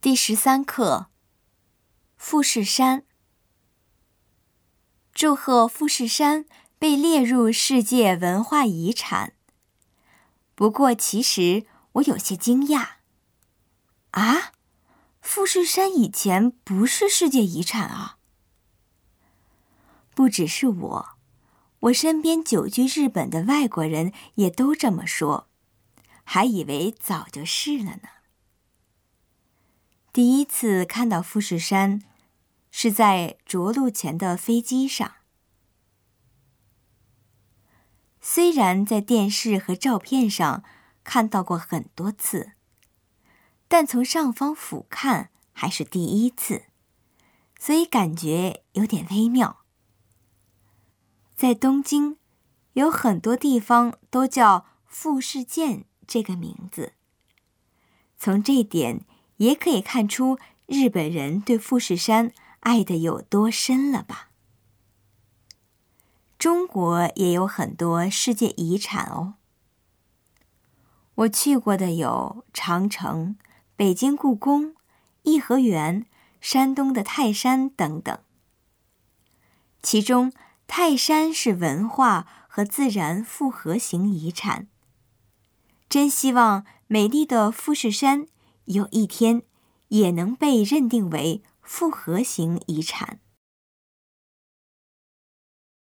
第十三课：富士山。祝贺富士山被列入世界文化遗产。不过，其实我有些惊讶。啊，富士山以前不是世界遗产啊！不只是我，我身边久居日本的外国人也都这么说，还以为早就是了呢。第一次看到富士山，是在着陆前的飞机上。虽然在电视和照片上看到过很多次，但从上方俯瞰还是第一次，所以感觉有点微妙。在东京，有很多地方都叫富士见这个名字。从这点。也可以看出日本人对富士山爱的有多深了吧？中国也有很多世界遗产哦。我去过的有长城、北京故宫、颐和园、山东的泰山等等。其中，泰山是文化和自然复合型遗产。真希望美丽的富士山。有一天，也能被认定为复合型遗产。